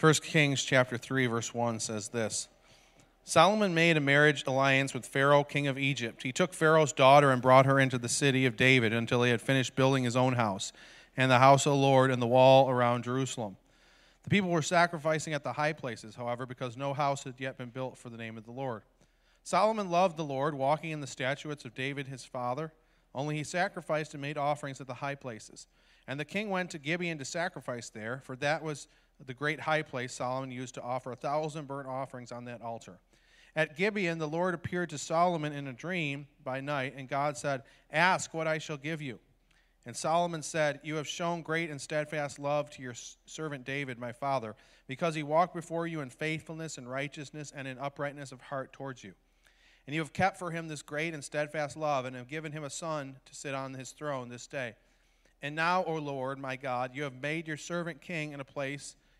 1 Kings chapter 3 verse 1 says this. Solomon made a marriage alliance with Pharaoh, king of Egypt. He took Pharaoh's daughter and brought her into the city of David until he had finished building his own house and the house of the Lord and the wall around Jerusalem. The people were sacrificing at the high places, however, because no house had yet been built for the name of the Lord. Solomon loved the Lord, walking in the statutes of David his father, only he sacrificed and made offerings at the high places. And the king went to Gibeon to sacrifice there, for that was the great high place Solomon used to offer a thousand burnt offerings on that altar. At Gibeon, the Lord appeared to Solomon in a dream by night, and God said, Ask what I shall give you. And Solomon said, You have shown great and steadfast love to your servant David, my father, because he walked before you in faithfulness and righteousness and in uprightness of heart towards you. And you have kept for him this great and steadfast love, and have given him a son to sit on his throne this day. And now, O Lord, my God, you have made your servant king in a place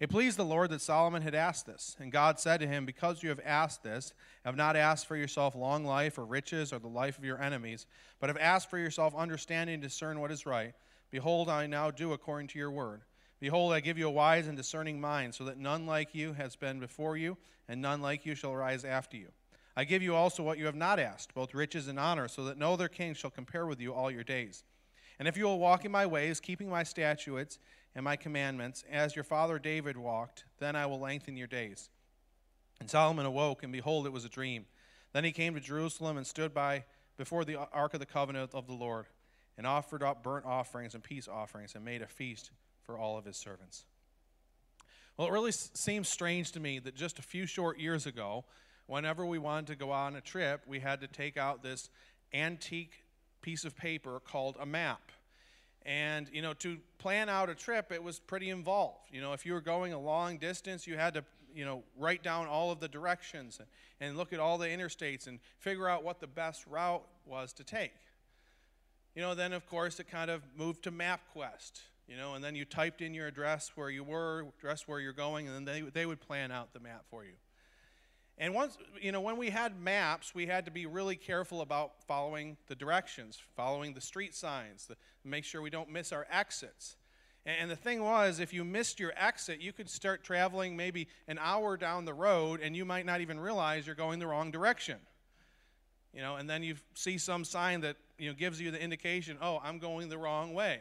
It pleased the Lord that Solomon had asked this. And God said to him, Because you have asked this, have not asked for yourself long life or riches or the life of your enemies, but have asked for yourself understanding to discern what is right, behold, I now do according to your word. Behold, I give you a wise and discerning mind, so that none like you has been before you, and none like you shall rise after you. I give you also what you have not asked, both riches and honor, so that no other king shall compare with you all your days. And if you will walk in my ways, keeping my statutes and my commandments, as your father David walked, then I will lengthen your days. And Solomon awoke, and behold, it was a dream. Then he came to Jerusalem and stood by before the ark of the covenant of the Lord, and offered up burnt offerings and peace offerings, and made a feast for all of his servants. Well, it really seems strange to me that just a few short years ago, whenever we wanted to go on a trip, we had to take out this antique piece of paper called a map. And, you know, to plan out a trip, it was pretty involved. You know, if you were going a long distance, you had to, you know, write down all of the directions and, look at all the interstates and figure out what the best route was to take. You know, then of course it kind of moved to MapQuest you know, and then you typed in your address where you were, address where you're going, and then they, they would plan out the map for you. And once, you know, when we had maps, we had to be really careful about following the directions, following the street signs, to make sure we don't miss our exits. And the thing was, if you missed your exit, you could start traveling maybe an hour down the road, and you might not even realize you're going the wrong direction. You know, and then you see some sign that you know gives you the indication, oh, I'm going the wrong way.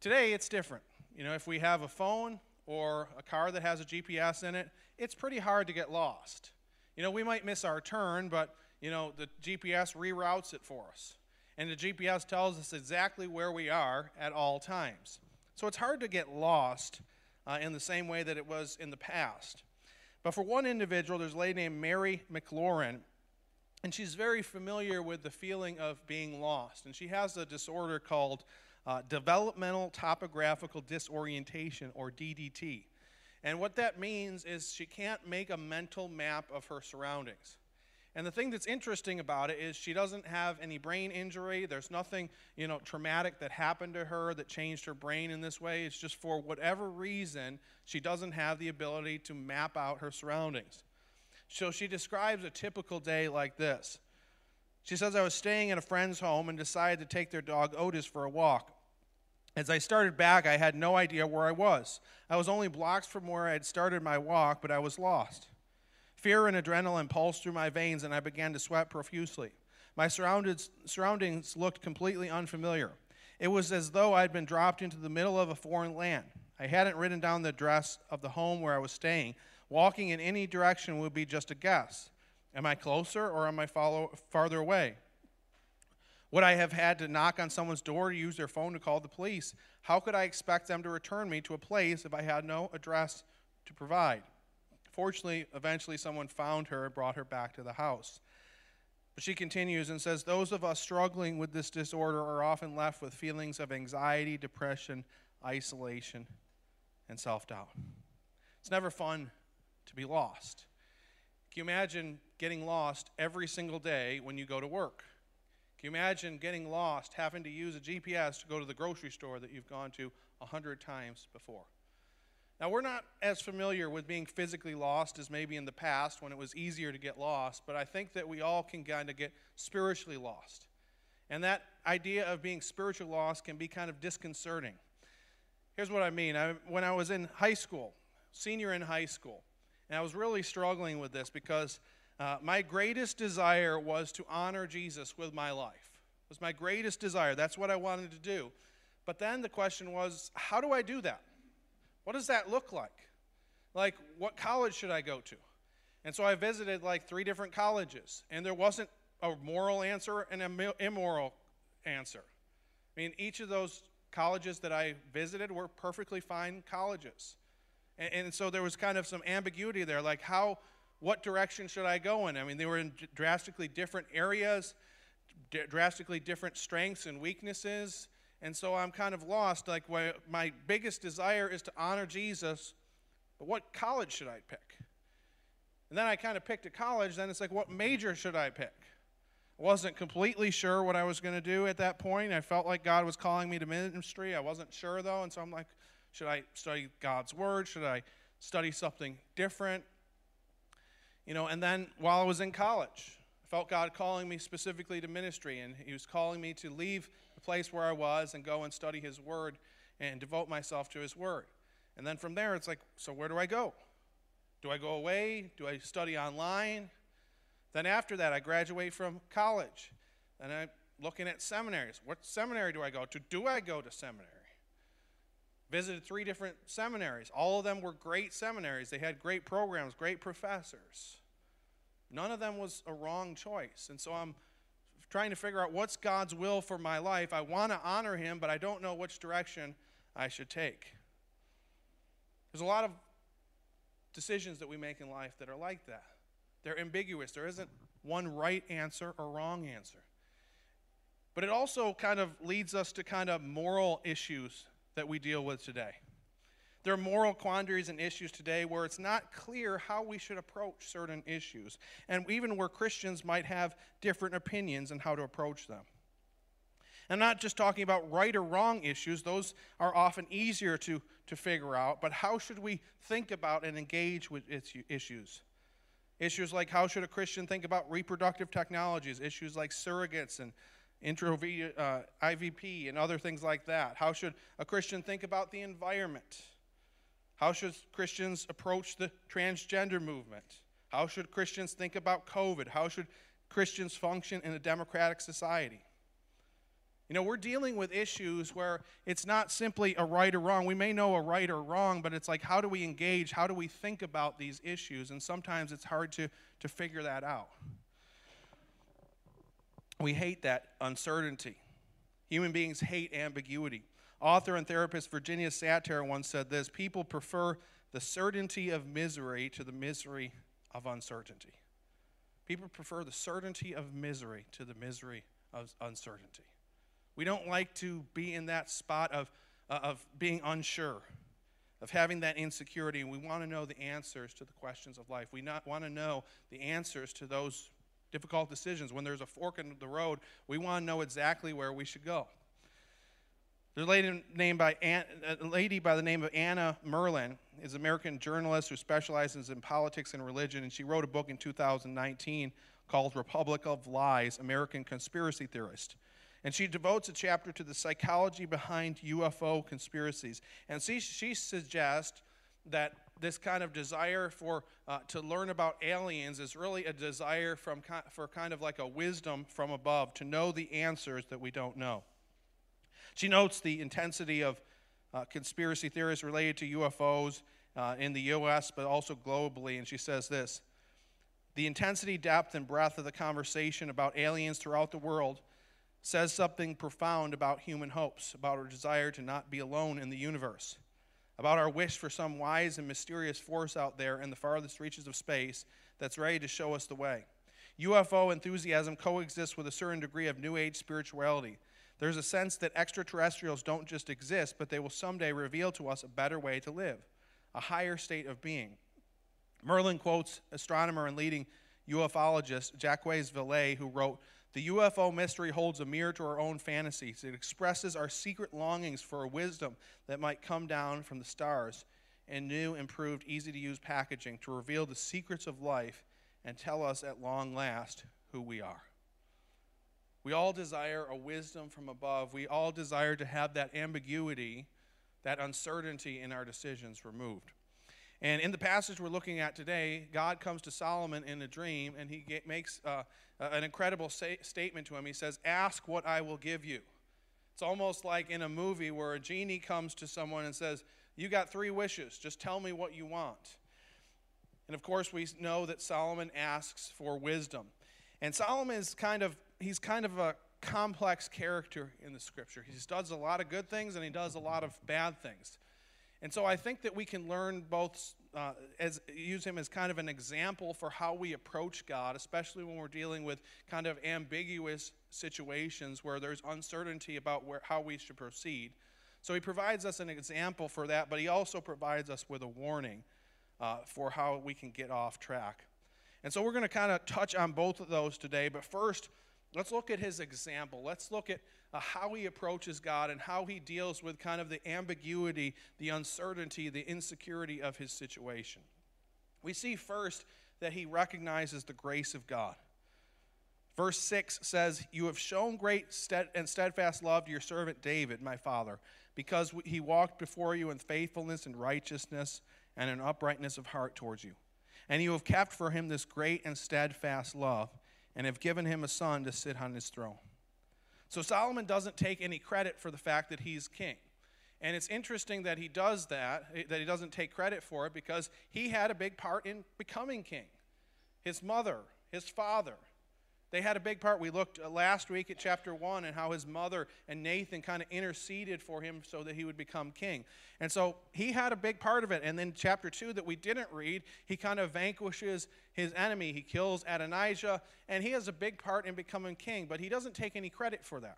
Today, it's different. You know, if we have a phone or a car that has a GPS in it, it's pretty hard to get lost. You know, we might miss our turn, but, you know, the GPS reroutes it for us. And the GPS tells us exactly where we are at all times. So it's hard to get lost uh, in the same way that it was in the past. But for one individual, there's a lady named Mary McLaurin, and she's very familiar with the feeling of being lost. And she has a disorder called uh, developmental topographical disorientation, or DDT. And what that means is she can't make a mental map of her surroundings. And the thing that's interesting about it is she doesn't have any brain injury. There's nothing, you know, traumatic that happened to her that changed her brain in this way. It's just for whatever reason, she doesn't have the ability to map out her surroundings. So she describes a typical day like this. She says, I was staying at a friend's home and decided to take their dog Otis for a walk. As I started back, I had no idea where I was. I was only blocks from where I had started my walk, but I was lost. Fear and adrenaline pulsed through my veins, and I began to sweat profusely. My surroundings looked completely unfamiliar. It was as though I had been dropped into the middle of a foreign land. I hadn't written down the address of the home where I was staying. Walking in any direction would be just a guess. Am I closer or am I follow, farther away? Would I have had to knock on someone's door to use their phone to call the police? How could I expect them to return me to a place if I had no address to provide? Fortunately, eventually someone found her and brought her back to the house. But she continues and says, Those of us struggling with this disorder are often left with feelings of anxiety, depression, isolation, and self doubt. It's never fun to be lost. Can you imagine getting lost every single day when you go to work? Can you imagine getting lost, having to use a GPS to go to the grocery store that you've gone to a hundred times before? Now, we're not as familiar with being physically lost as maybe in the past when it was easier to get lost, but I think that we all can kind of get spiritually lost. And that idea of being spiritually lost can be kind of disconcerting. Here's what I mean. I, when I was in high school, senior in high school, and I was really struggling with this because uh, my greatest desire was to honor Jesus with my life. It was my greatest desire. That's what I wanted to do. But then the question was, how do I do that? What does that look like? Like, what college should I go to? And so I visited like three different colleges, and there wasn't a moral answer and an immoral answer. I mean, each of those colleges that I visited were perfectly fine colleges. And, and so there was kind of some ambiguity there, like how, what direction should I go in? I mean, they were in drastically different areas, d- drastically different strengths and weaknesses. And so I'm kind of lost. Like, my biggest desire is to honor Jesus, but what college should I pick? And then I kind of picked a college, then it's like, what major should I pick? I wasn't completely sure what I was going to do at that point. I felt like God was calling me to ministry. I wasn't sure, though, and so I'm like, should I study God's Word? Should I study something different? You know, and then while I was in college, I felt God calling me specifically to ministry, and He was calling me to leave the place where I was and go and study His Word and devote myself to His Word. And then from there, it's like, so where do I go? Do I go away? Do I study online? Then after that, I graduate from college. And I'm looking at seminaries. What seminary do I go to? Do I go to seminary? Visited three different seminaries. All of them were great seminaries. They had great programs, great professors. None of them was a wrong choice. And so I'm trying to figure out what's God's will for my life. I want to honor Him, but I don't know which direction I should take. There's a lot of decisions that we make in life that are like that. They're ambiguous. There isn't one right answer or wrong answer. But it also kind of leads us to kind of moral issues that we deal with today. There are moral quandaries and issues today where it's not clear how we should approach certain issues, and even where Christians might have different opinions on how to approach them. I'm not just talking about right or wrong issues, those are often easier to, to figure out, but how should we think about and engage with issues? Issues like how should a Christian think about reproductive technologies, issues like surrogates and intro uh, IVF and other things like that. How should a Christian think about the environment? How should Christians approach the transgender movement? How should Christians think about COVID? How should Christians function in a democratic society? You know, we're dealing with issues where it's not simply a right or wrong. We may know a right or wrong, but it's like, how do we engage? How do we think about these issues? And sometimes it's hard to, to figure that out. We hate that uncertainty. Human beings hate ambiguity. Author and therapist Virginia Satir once said this People prefer the certainty of misery to the misery of uncertainty. People prefer the certainty of misery to the misery of uncertainty. We don't like to be in that spot of, uh, of being unsure, of having that insecurity. And we want to know the answers to the questions of life. We want to know the answers to those difficult decisions. When there's a fork in the road, we want to know exactly where we should go. There's a lady, named by, a lady by the name of Anna Merlan is an American journalist who specializes in politics and religion, and she wrote a book in 2019 called Republic of Lies, American Conspiracy Theorist. And she devotes a chapter to the psychology behind UFO conspiracies. And she, she suggests that this kind of desire for uh, to learn about aliens is really a desire from for kind of like a wisdom from above to know the answers that we don't know. She notes the intensity of uh, conspiracy theories related to UFOs uh, in the U.S., but also globally, and she says this: the intensity, depth, and breadth of the conversation about aliens throughout the world says something profound about human hopes, about our desire to not be alone in the universe, about our wish for some wise and mysterious force out there in the farthest reaches of space that's ready to show us the way. UFO enthusiasm coexists with a certain degree of New Age spirituality. There's a sense that extraterrestrials don't just exist, but they will someday reveal to us a better way to live, a higher state of being. Merlan quotes astronomer and leading ufologist Jacques Vallée, who wrote, The UFO mystery holds a mirror to our own fantasies. It expresses our secret longings for a wisdom that might come down from the stars in new, improved, easy to use packaging to reveal the secrets of life and tell us at long last who we are. We all desire a wisdom from above. We all desire to have that ambiguity, that uncertainty in our decisions removed. And in the passage we're looking at today, God comes to Solomon in a dream and he makes uh, an incredible say- statement to him. He says, Ask what I will give you. It's almost like in a movie where a genie comes to someone and says, You got three wishes, just tell me what you want. And of course, we know that Solomon asks for wisdom. And Solomon is kind of, he's kind of a complex character in the scripture. He does a lot of good things and he does a lot of bad things. And so I think that we can learn both, uh, as use him as kind of an example for how we approach God, especially when we're dealing with kind of ambiguous situations where there's uncertainty about where, how we should proceed. So he provides us an example for that, but he also provides us with a warning uh, for how we can get off track. And so we're going to kind of touch on both of those today, but first, Let's look at his example. Let's look at uh, how he approaches God and how he deals with kind of the ambiguity, the uncertainty, the insecurity of his situation. We see first that he recognizes the grace of God. Verse 6 says, You have shown great and steadfast love to your servant David, my father, because he walked before you in faithfulness and righteousness and in uprightness of heart towards you. And you have kept for him this great and steadfast love and have given him a son to sit on his throne. So Solomon doesn't take any credit for the fact that he's king. And it's interesting that he does that, eh, that he doesn't take credit for it, because he had a big part in becoming king. His mother, his father, they had a big part. We looked uh, last week at chapter 1 and how his mother and Nathan kind of interceded for him so that he would become king. And so he had a big part of it. And then chapter 2 that we didn't read, he kind of vanquishes his enemy. He kills Adonijah, and he has a big part in becoming king, but he doesn't take any credit for that.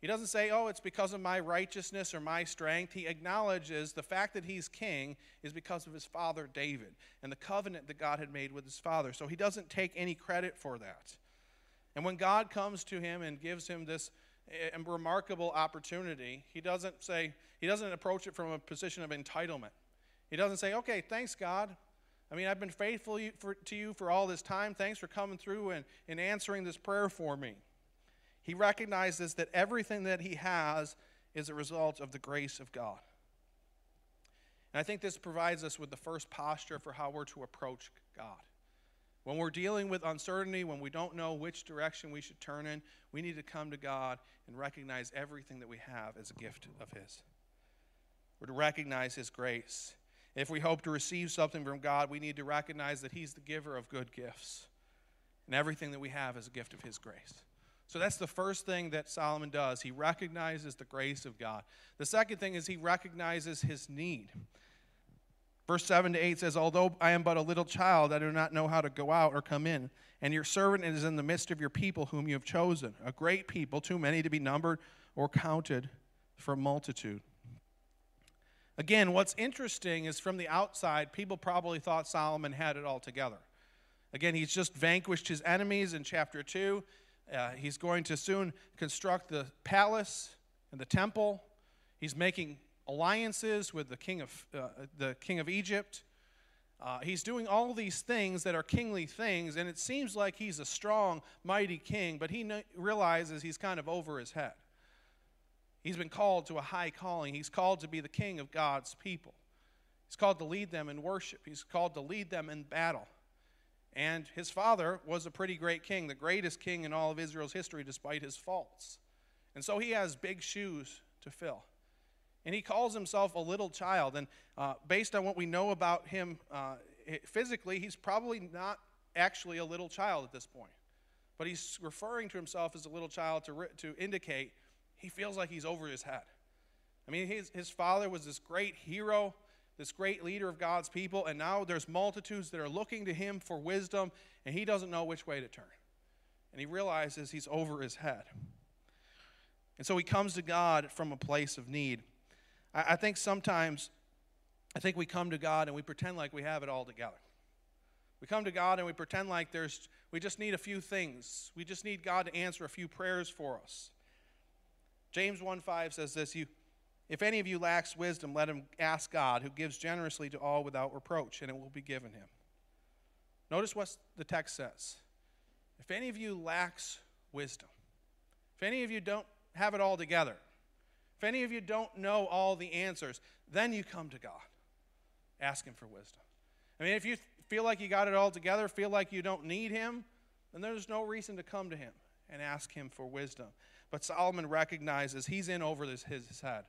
He doesn't say, oh, it's because of my righteousness or my strength. He acknowledges the fact that he's king is because of his father David and the covenant that God had made with his father. So he doesn't take any credit for that. And when God comes to him and gives him this eh, remarkable opportunity, he doesn't say, he doesn't approach it from a position of entitlement. He doesn't say, okay, thanks, God. I mean, I've been faithful to you for all this time. Thanks for coming through and, and answering this prayer for me. He recognizes that everything that he has is a result of the grace of God. And I think this provides us with the first posture for how we're to approach God. When we're dealing with uncertainty, when we don't know which direction we should turn in, we need to come to God and recognize everything that we have as a gift of His. We're to recognize His grace. If we hope to receive something from God, we need to recognize that He's the giver of good gifts. And everything that we have is a gift of His grace. So that's the first thing that Solomon does. He recognizes the grace of God. The second thing is he recognizes his need. Verse 7 to 8 says, Although I am but a little child, I do not know how to go out or come in. And your servant is in the midst of your people whom you have chosen, a great people, too many to be numbered or counted for multitude. Again, what's interesting is from the outside, people probably thought Solomon had it all together. Again, he's just vanquished his enemies in chapter 2. Uh, he's going to soon construct the palace and the temple. He's making alliances with the king of, uh, the king of Egypt. Uh, he's doing all these things that are kingly things, and it seems like he's a strong, mighty king, but he realizes he's kind of over his head. He's been called to a high calling. He's called to be the king of God's people. He's called to lead them in worship, he's called to lead them in battle. And his father was a pretty great king, the greatest king in all of Israel's history, despite his faults. And so he has big shoes to fill. And he calls himself a little child. And uh, based on what we know about him uh, physically, he's probably not actually a little child at this point. But he's referring to himself as a little child to, to indicate he feels like he's over his head. I mean, his, his father was this great hero, this great leader of God's people, and now there's multitudes that are looking to him for wisdom, and he doesn't know which way to turn. And he realizes he's over his head. And so he comes to God from a place of need. I, I think sometimes, I think we come to God and we pretend like we have it all together. We come to God and we pretend like there's we just need a few things. We just need God to answer a few prayers for us. James 1:5 says this, you if any of you lacks wisdom, let him ask God, who gives generously to all without reproach, and it will be given him. Notice what the text says. If any of you lacks wisdom, if any of you don't have it all together, if any of you don't know all the answers, then you come to God. Ask Him for wisdom. I mean, if you feel like you got it all together, feel like you don't need Him, then there's no reason to come to Him and ask Him for wisdom. But Solomon recognizes he's in over his, his head.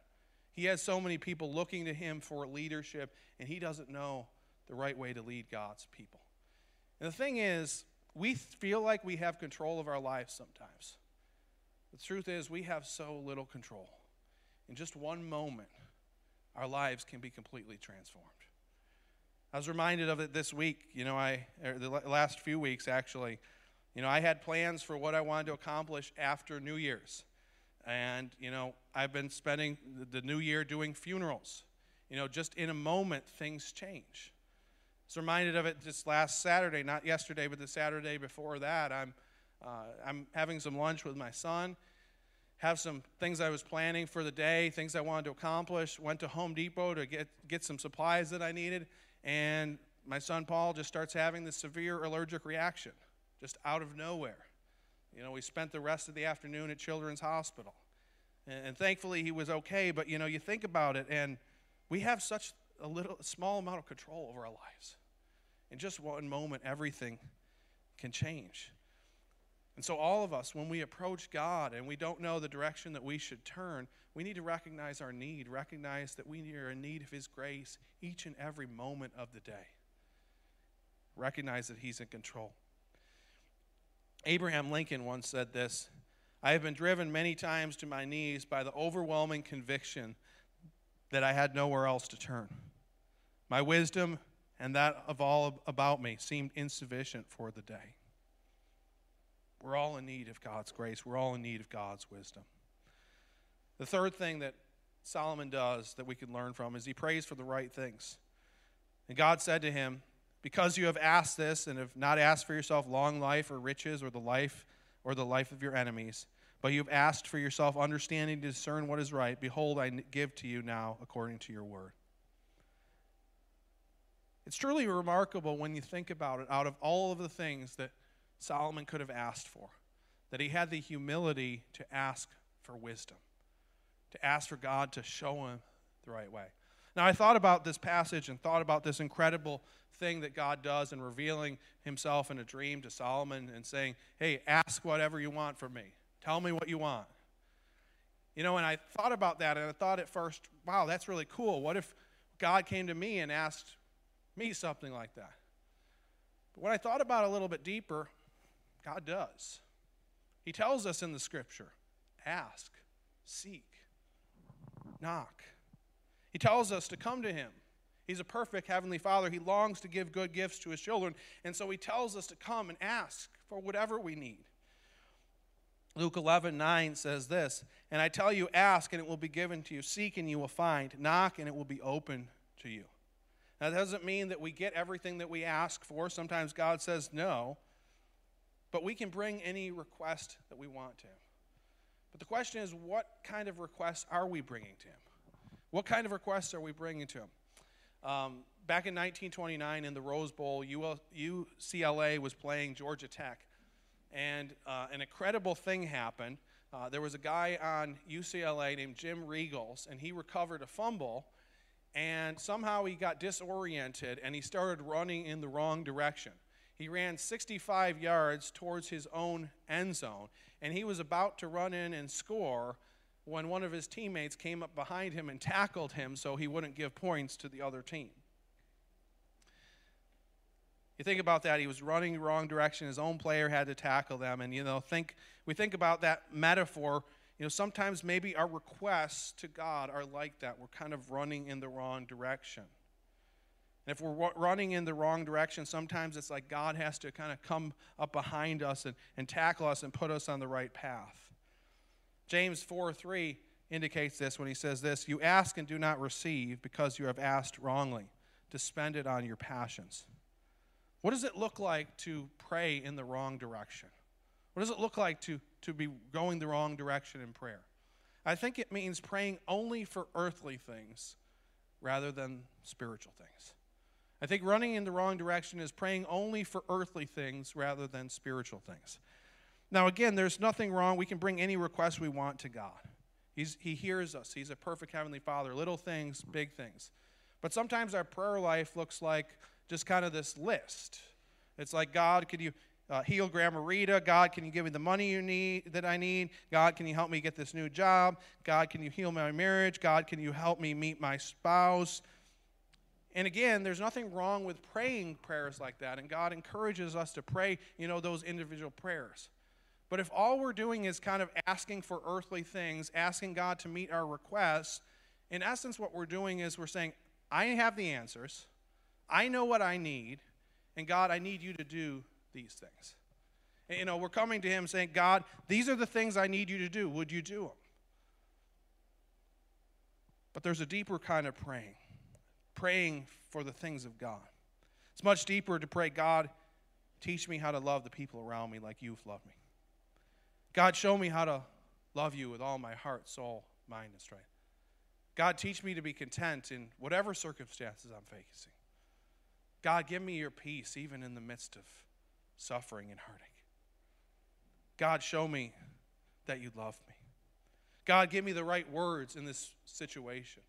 He has so many people looking to him for leadership, and he doesn't know the right way to lead God's people. And the thing is, we feel like we have control of our lives sometimes. The truth is, we have so little control. In just one moment, our lives can be completely transformed. I was reminded of it this week, you know, I, the last few weeks actually. You know, I had plans for what I wanted to accomplish after New Year's. And, you know, I've been spending the new year doing funerals. You know, just in a moment, things change. I was reminded of it just last Saturday, not yesterday, but the Saturday before that. I'm, uh, I'm having some lunch with my son, have some things I was planning for the day, things I wanted to accomplish. Went to Home Depot to get, get some supplies that I needed, and my son Paul just starts having this severe allergic reaction, just out of nowhere. You know, we spent the rest of the afternoon at Children's Hospital. And, and thankfully, he was okay, but you know, you think about it, and we have such a little, small amount of control over our lives. In just one moment, everything can change. And so, all of us, when we approach God and we don't know the direction that we should turn, we need to recognize our need, recognize that we are in need of His grace each and every moment of the day. Recognize that He's in control. Abraham Lincoln once said this I have been driven many times to my knees by the overwhelming conviction that I had nowhere else to turn. My wisdom and that of all about me seemed insufficient for the day. We're all in need of God's grace, we're all in need of God's wisdom. The third thing that Solomon does that we can learn from is he prays for the right things. And God said to him, Because you have asked this and have not asked for yourself long life or riches or the life or the life of your enemies, but you have asked for yourself understanding to discern what is right. Behold, I give to you now according to your word. It's truly remarkable when you think about it, out of all of the things that Solomon could have asked for, that he had the humility to ask for wisdom, to ask for God to show him the right way. Now, I thought about this passage and thought about this incredible thing that God does in revealing himself in a dream to Solomon and saying, Hey, ask whatever you want from me. Tell me what you want. You know, and I thought about that and I thought at first, wow, that's really cool. What if God came to me and asked me something like that? But when I thought about it a little bit deeper, God does. He tells us in the scripture ask, seek, knock. He tells us to come to Him. He's a perfect Heavenly Father. He longs to give good gifts to His children. And so He tells us to come and ask for whatever we need. Luke 11, 9 says this, And I tell you, ask and it will be given to you, seek and you will find, knock and it will be open to you. Now, that doesn't mean that we get everything that we ask for. Sometimes God says no, but we can bring any request that we want to. But the question is, what kind of requests are we bringing to Him? What kind of requests are we bringing to Him? Um, back in 1929 in the Rose Bowl, UCLA was playing Georgia Tech and uh, an incredible thing happened. Uh, there was a guy on UCLA named Jim Riegels, and he recovered a fumble, and somehow he got disoriented and he started running in the wrong direction. He ran 65 yards towards his own end zone, and he was about to run in and score when one of his teammates came up behind him and tackled him so he wouldn't give points to the other team. You think about that, he was running the wrong direction. His own player had to tackle them. And, you know, think, we think about that metaphor. You know, sometimes maybe our requests to God are like that. We're kind of running in the wrong direction. And if we're running in the wrong direction, sometimes it's like God has to kind of come up behind us and, and tackle us and put us on the right path. James 4 3 indicates this when he says this You ask and do not receive because you have asked wrongly to spend it on your passions. What does it look like to pray in the wrong direction? What does it look like to, to be going the wrong direction in prayer? I think it means praying only for earthly things rather than spiritual things. I think running in the wrong direction is praying only for earthly things rather than spiritual things. Now, again, there's nothing wrong. We can bring any request we want to God. He's, he hears us. He's a perfect Heavenly Father. Little things, big things. But sometimes our prayer life looks like just kind of this list. It's like, God, could you uh, heal Grandma Rita? God, can you give me the money you need that I need? God, can you help me get this new job? God, can you heal my marriage? God, can you help me meet my spouse? And again, there's nothing wrong with praying prayers like that, and God encourages us to pray, you know, those individual prayers. But if all we're doing is kind of asking for earthly things, asking God to meet our requests, in essence, what we're doing is we're saying, I have the answers, I know what I need, and God, I need you to do these things. And, you know, we're coming to Him saying, God, these are the things I need you to do. Would you do them? But there's a deeper kind of praying praying for the things of God. It's much deeper to pray, God, teach me how to love the people around me like you've loved me. God, show me how to love you with all my heart, soul, mind, and strength. God, teach me to be content in whatever circumstances I'm facing. God, give me your peace even in the midst of suffering and heartache. God, show me that you love me. God, give me the right words in this situation.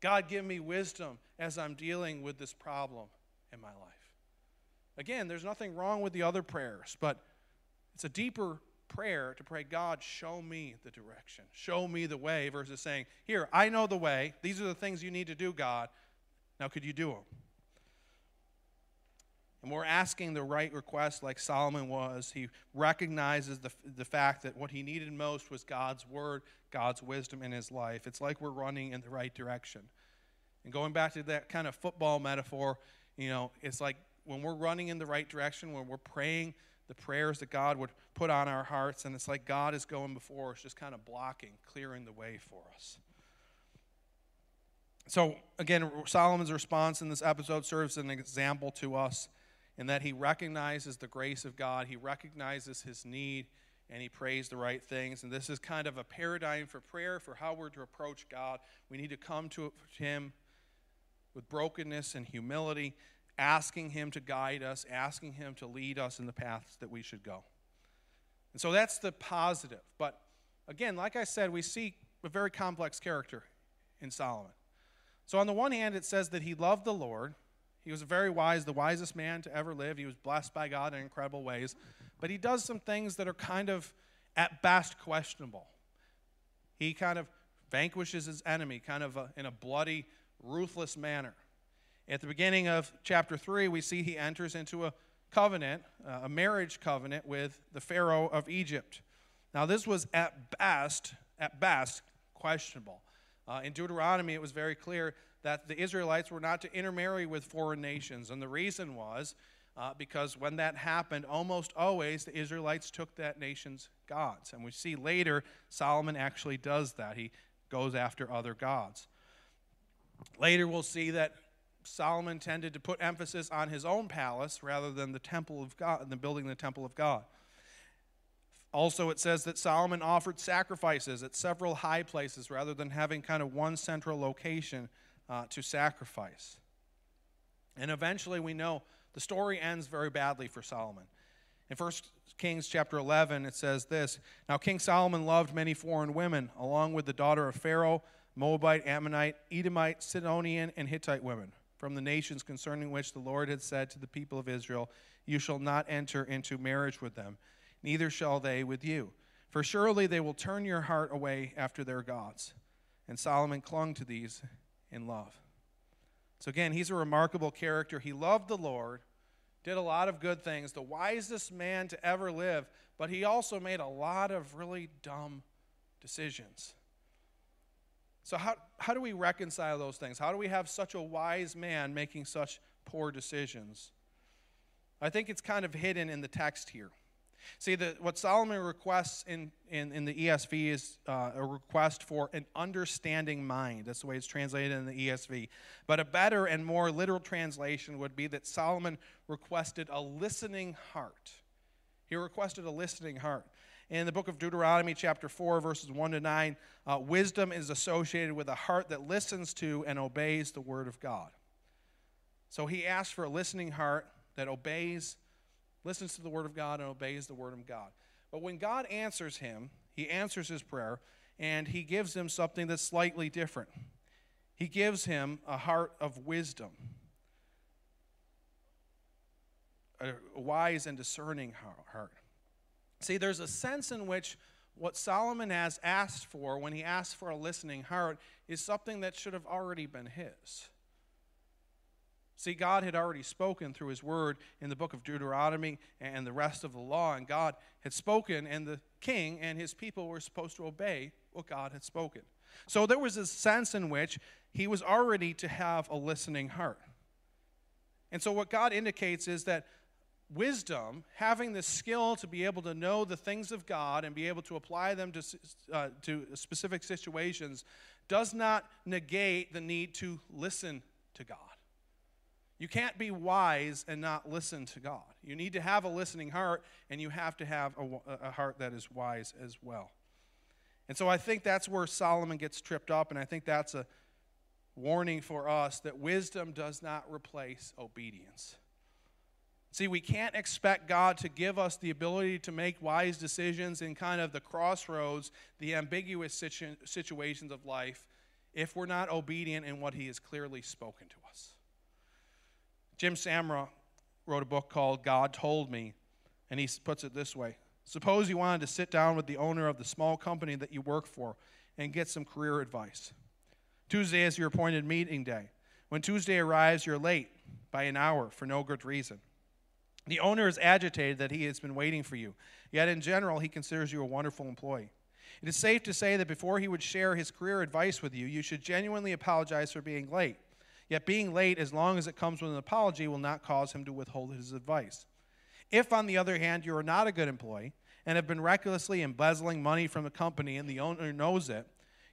God, give me wisdom as I'm dealing with this problem in my life. Again, there's nothing wrong with the other prayers, but it's a deeper prayer to pray, God, show me the direction, show me the way, versus saying, Here, I know the way. These are the things you need to do, God. Now, could you do them? And we're asking the right request like Solomon was. He recognizes the, the fact that what he needed most was God's word, God's wisdom in his life. It's like we're running in the right direction. And going back to that kind of football metaphor, you know, it's like when we're running in the right direction, when we're praying the prayers that God would put on our hearts, and it's like God is going before us, just kind of blocking, clearing the way for us. So, again, Solomon's response in this episode serves as an example to us in that he recognizes the grace of God, he recognizes his need, and he prays the right things. And this is kind of a paradigm for prayer, for how we're to approach God. We need to come to him with brokenness and humility, asking him to guide us, asking him to lead us in the paths that we should go. And so that's the positive. But again, like I said, we see a very complex character in Solomon. So, on the one hand, it says that he loved the Lord he was very wise, the wisest man to ever live. He was blessed by God in incredible ways. But he does some things that are kind of, at best, questionable. He kind of vanquishes his enemy, kind of a, in a bloody, ruthless manner. At the beginning of chapter 3, we see he enters into a covenant, uh, a marriage covenant with the Pharaoh of Egypt. Now, this was at best, at best, questionable. Uh, in Deuteronomy, it was very clear that the Israelites were not to intermarry with foreign nations. And the reason was uh, because when that happened, almost always the Israelites took that nation's gods. And we see later Solomon actually does that. He goes after other gods. Later, we'll see that Solomon tended to put emphasis on his own palace rather than the temple of God, than building the temple of God. Also, it says that Solomon offered sacrifices at several high places rather than having kind of one central location uh, to sacrifice. And eventually, we know the story ends very badly for Solomon. In 1 Kings chapter 11, it says this Now King Solomon loved many foreign women, along with the daughter of Pharaoh, Moabite, Ammonite, Edomite, Sidonian, and Hittite women, from the nations concerning which the Lord had said to the people of Israel, You shall not enter into marriage with them, neither shall they with you. For surely they will turn your heart away after their gods. And Solomon clung to these in love. So, again, he's a remarkable character. He loved the Lord, did a lot of good things, the wisest man to ever live, but he also made a lot of really dumb decisions. So, how, how do we reconcile those things? How do we have such a wise man making such poor decisions? I think it's kind of hidden in the text here. See, the, what Solomon requests in, in, in the ESV is uh, a request for an understanding mind. That's the way it's translated in the ESV. But a better and more literal translation would be that Solomon requested a listening heart. He requested a listening heart. In the book of Deuteronomy, chapter 4, verses 1 to 9, uh, wisdom is associated with a heart that listens to and obeys the word of God. So he asked for a listening heart that obeys listens to the word of God and obeys the word of God. But when God answers him, he answers his prayer and he gives him something that's slightly different. He gives him a heart of wisdom, a wise and discerning heart. See, there's a sense in which what Solomon has asked for when he asks for a listening heart is something that should have already been his. See, God had already spoken through his word in the book of Deuteronomy and the rest of the law, and God had spoken, and the king and his people were supposed to obey what God had spoken. So there was a sense in which he was already to have a listening heart. And so what God indicates is that wisdom, having the skill to be able to know the things of God and be able to apply them to, uh, to specific situations, does not negate the need to listen to God. You can't be wise and not listen to God. You need to have a listening heart, and you have to have a, a, heart that is wise as well. And so I think that's where Solomon gets tripped up, and I think that's a warning for us that wisdom does not replace obedience. See, we can't expect God to give us the ability to make wise decisions in kind of the crossroads, the ambiguous situ- situations of life, if we're not obedient in what He has clearly spoken to us. Jim Samra wrote a book called God Told Me, and he puts it this way Suppose you wanted to sit down with the owner of the small company that you work for and get some career advice. Tuesday is your appointed meeting day. When Tuesday arrives, you're late by an hour for no good reason. The owner is agitated that he has been waiting for you, yet in general, he considers you a wonderful employee. It is safe to say that before he would share his career advice with you, you should genuinely apologize for being late. Yet being late, as long as it comes with an apology, will not cause him to withhold his advice. If, on the other hand, you are not a good employee and have been recklessly embezzling money from the company and the owner knows it,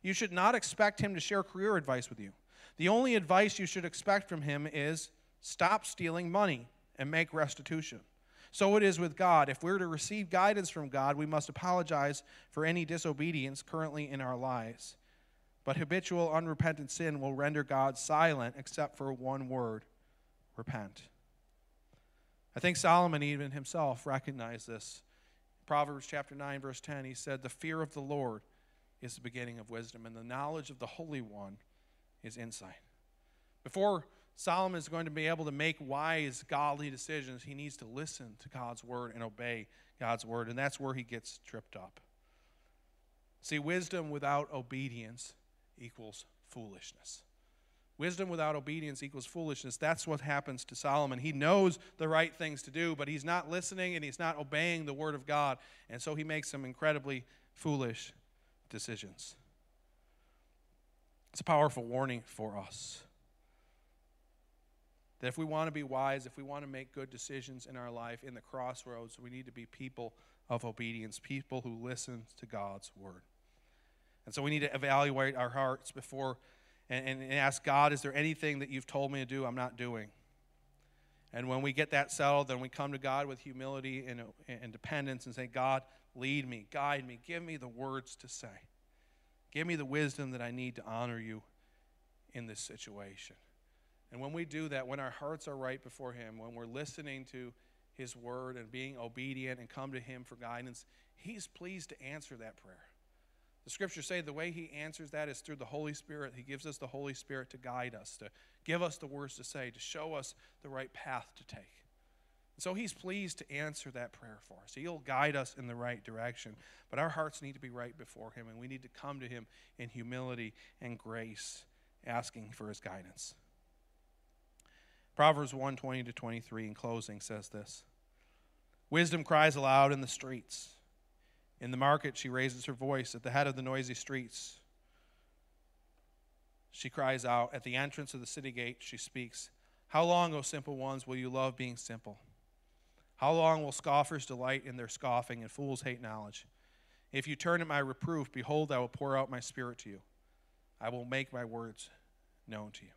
you should not expect him to share career advice with you. The only advice you should expect from him is stop stealing money and make restitution. So it is with God. If we're to receive guidance from God, we must apologize for any disobedience currently in our lives. But habitual, unrepentant sin will render God silent except for one word repent. I think Solomon, even himself, recognized this. Proverbs chapter 9, verse 10, he said, The fear of the Lord is the beginning of wisdom, and the knowledge of the Holy One is insight. Before Solomon is going to be able to make wise, godly decisions, he needs to listen to God's word and obey God's word, and that's where he gets tripped up. See, wisdom without obedience equals foolishness. Wisdom without obedience equals foolishness. That's what happens to Solomon. He knows the right things to do, but he's not listening and he's not obeying the word of God. And so he makes some incredibly foolish decisions. It's a powerful warning for us. That if we want to be wise, if we want to make good decisions in our life in the crossroads, we need to be people of obedience, people who listen to God's word. And so we need to evaluate our hearts before and, and, ask God, is there anything that you've told me to do I'm not doing? And when we get that settled, then we come to God with humility and, and dependence and say, God, lead me, guide me, give me the words to say. Give me the wisdom that I need to honor you in this situation. And when we do that, when our hearts are right before Him, when we're listening to His word and being obedient and come to Him for guidance, He's pleased to answer that prayer. The scriptures say the way he answers that is through the Holy Spirit. He gives us the Holy Spirit to guide us, to give us the words to say, to show us the right path to take. And so he's pleased to answer that prayer for us. He'll guide us in the right direction. But our hearts need to be right before him, and we need to come to him in humility and grace, asking for his guidance. Proverbs 120 to 23 in closing says this Wisdom cries aloud in the streets. In the market, she raises her voice at the head of the noisy streets. She cries out. At the entrance of the city gate, she speaks, How long, O simple ones, will you love being simple? How long will scoffers delight in their scoffing and fools hate knowledge? If you turn at my reproof, behold, I will pour out my spirit to you. I will make my words known to you.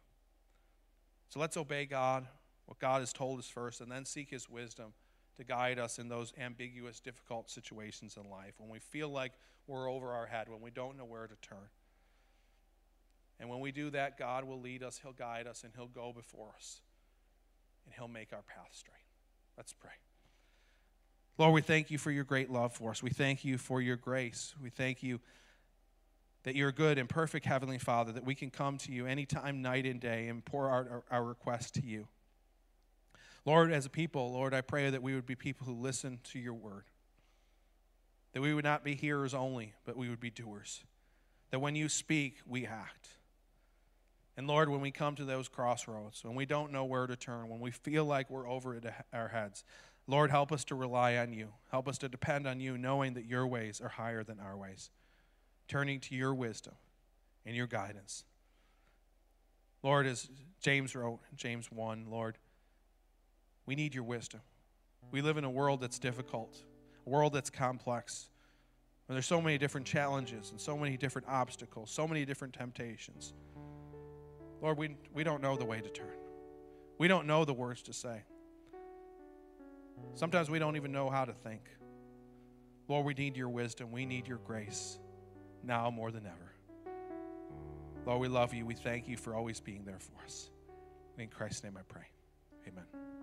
So let's obey God, what God has told us first, and then seek his wisdom to guide us in those ambiguous, difficult situations in life when we feel like we're over our head, when we don't know where to turn. And when we do that, God will lead us, He'll guide us, and He'll go before us, and He'll make our path straight. Let's pray. Lord, we thank you for your great love for us. We thank you for your grace. We thank you that you're good and perfect Heavenly Father, that we can come to you anytime, night and day, and pour out our, our request to you. Lord, as a people, Lord, I pray that we would be people who listen to your word. That we would not be hearers only, but we would be doers. That when you speak, we act. And Lord, when we come to those crossroads, when we don't know where to turn, when we feel like we're over our heads, Lord, help us to rely on you. Help us to depend on you, knowing that your ways are higher than our ways. Turning to your wisdom and your guidance. Lord, as James wrote, James 1, Lord, we need your wisdom. We live in a world that's difficult, a world that's complex, where there's so many different challenges and so many different obstacles, so many different temptations. Lord, we, we don't know the way to turn. We don't know the words to say. Sometimes we don't even know how to think. Lord, we need your wisdom. We need your grace now more than ever. Lord, we love you. We thank you for always being there for us. In Christ's name I pray. Amen.